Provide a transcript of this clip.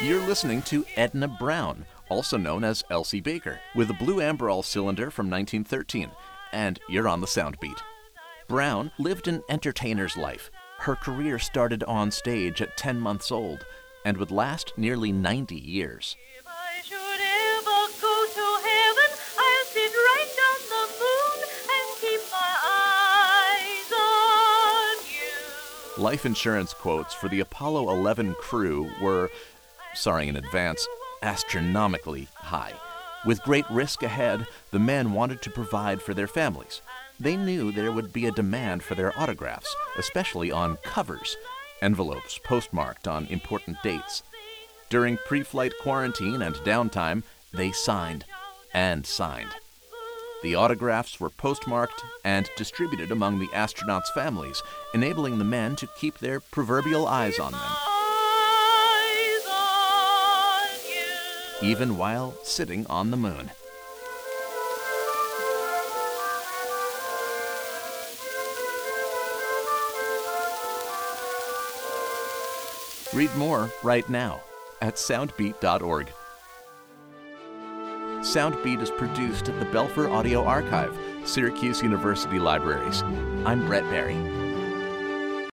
You're listening to Edna Brown, also known as Elsie Baker, with a blue Amberol cylinder from 1913, and you're on the soundbeat. Brown lived an entertainer's life. Her career started on stage at 10 months old and would last nearly 90 years. If I should ever go to heaven, I'll sit right down the moon and keep my eyes on you. Life insurance quotes for the Apollo 11 crew were, sorry in advance, astronomically high. With great risk ahead, the men wanted to provide for their families. They knew there would be a demand for their autographs, especially on covers, envelopes postmarked on important dates. During pre flight quarantine and downtime, they signed and signed. The autographs were postmarked and distributed among the astronauts' families, enabling the men to keep their proverbial eyes on them, even while sitting on the moon. Read more right now at soundbeat.org. Soundbeat is produced at the Belfer Audio Archive, Syracuse University Libraries. I'm Brett Barry.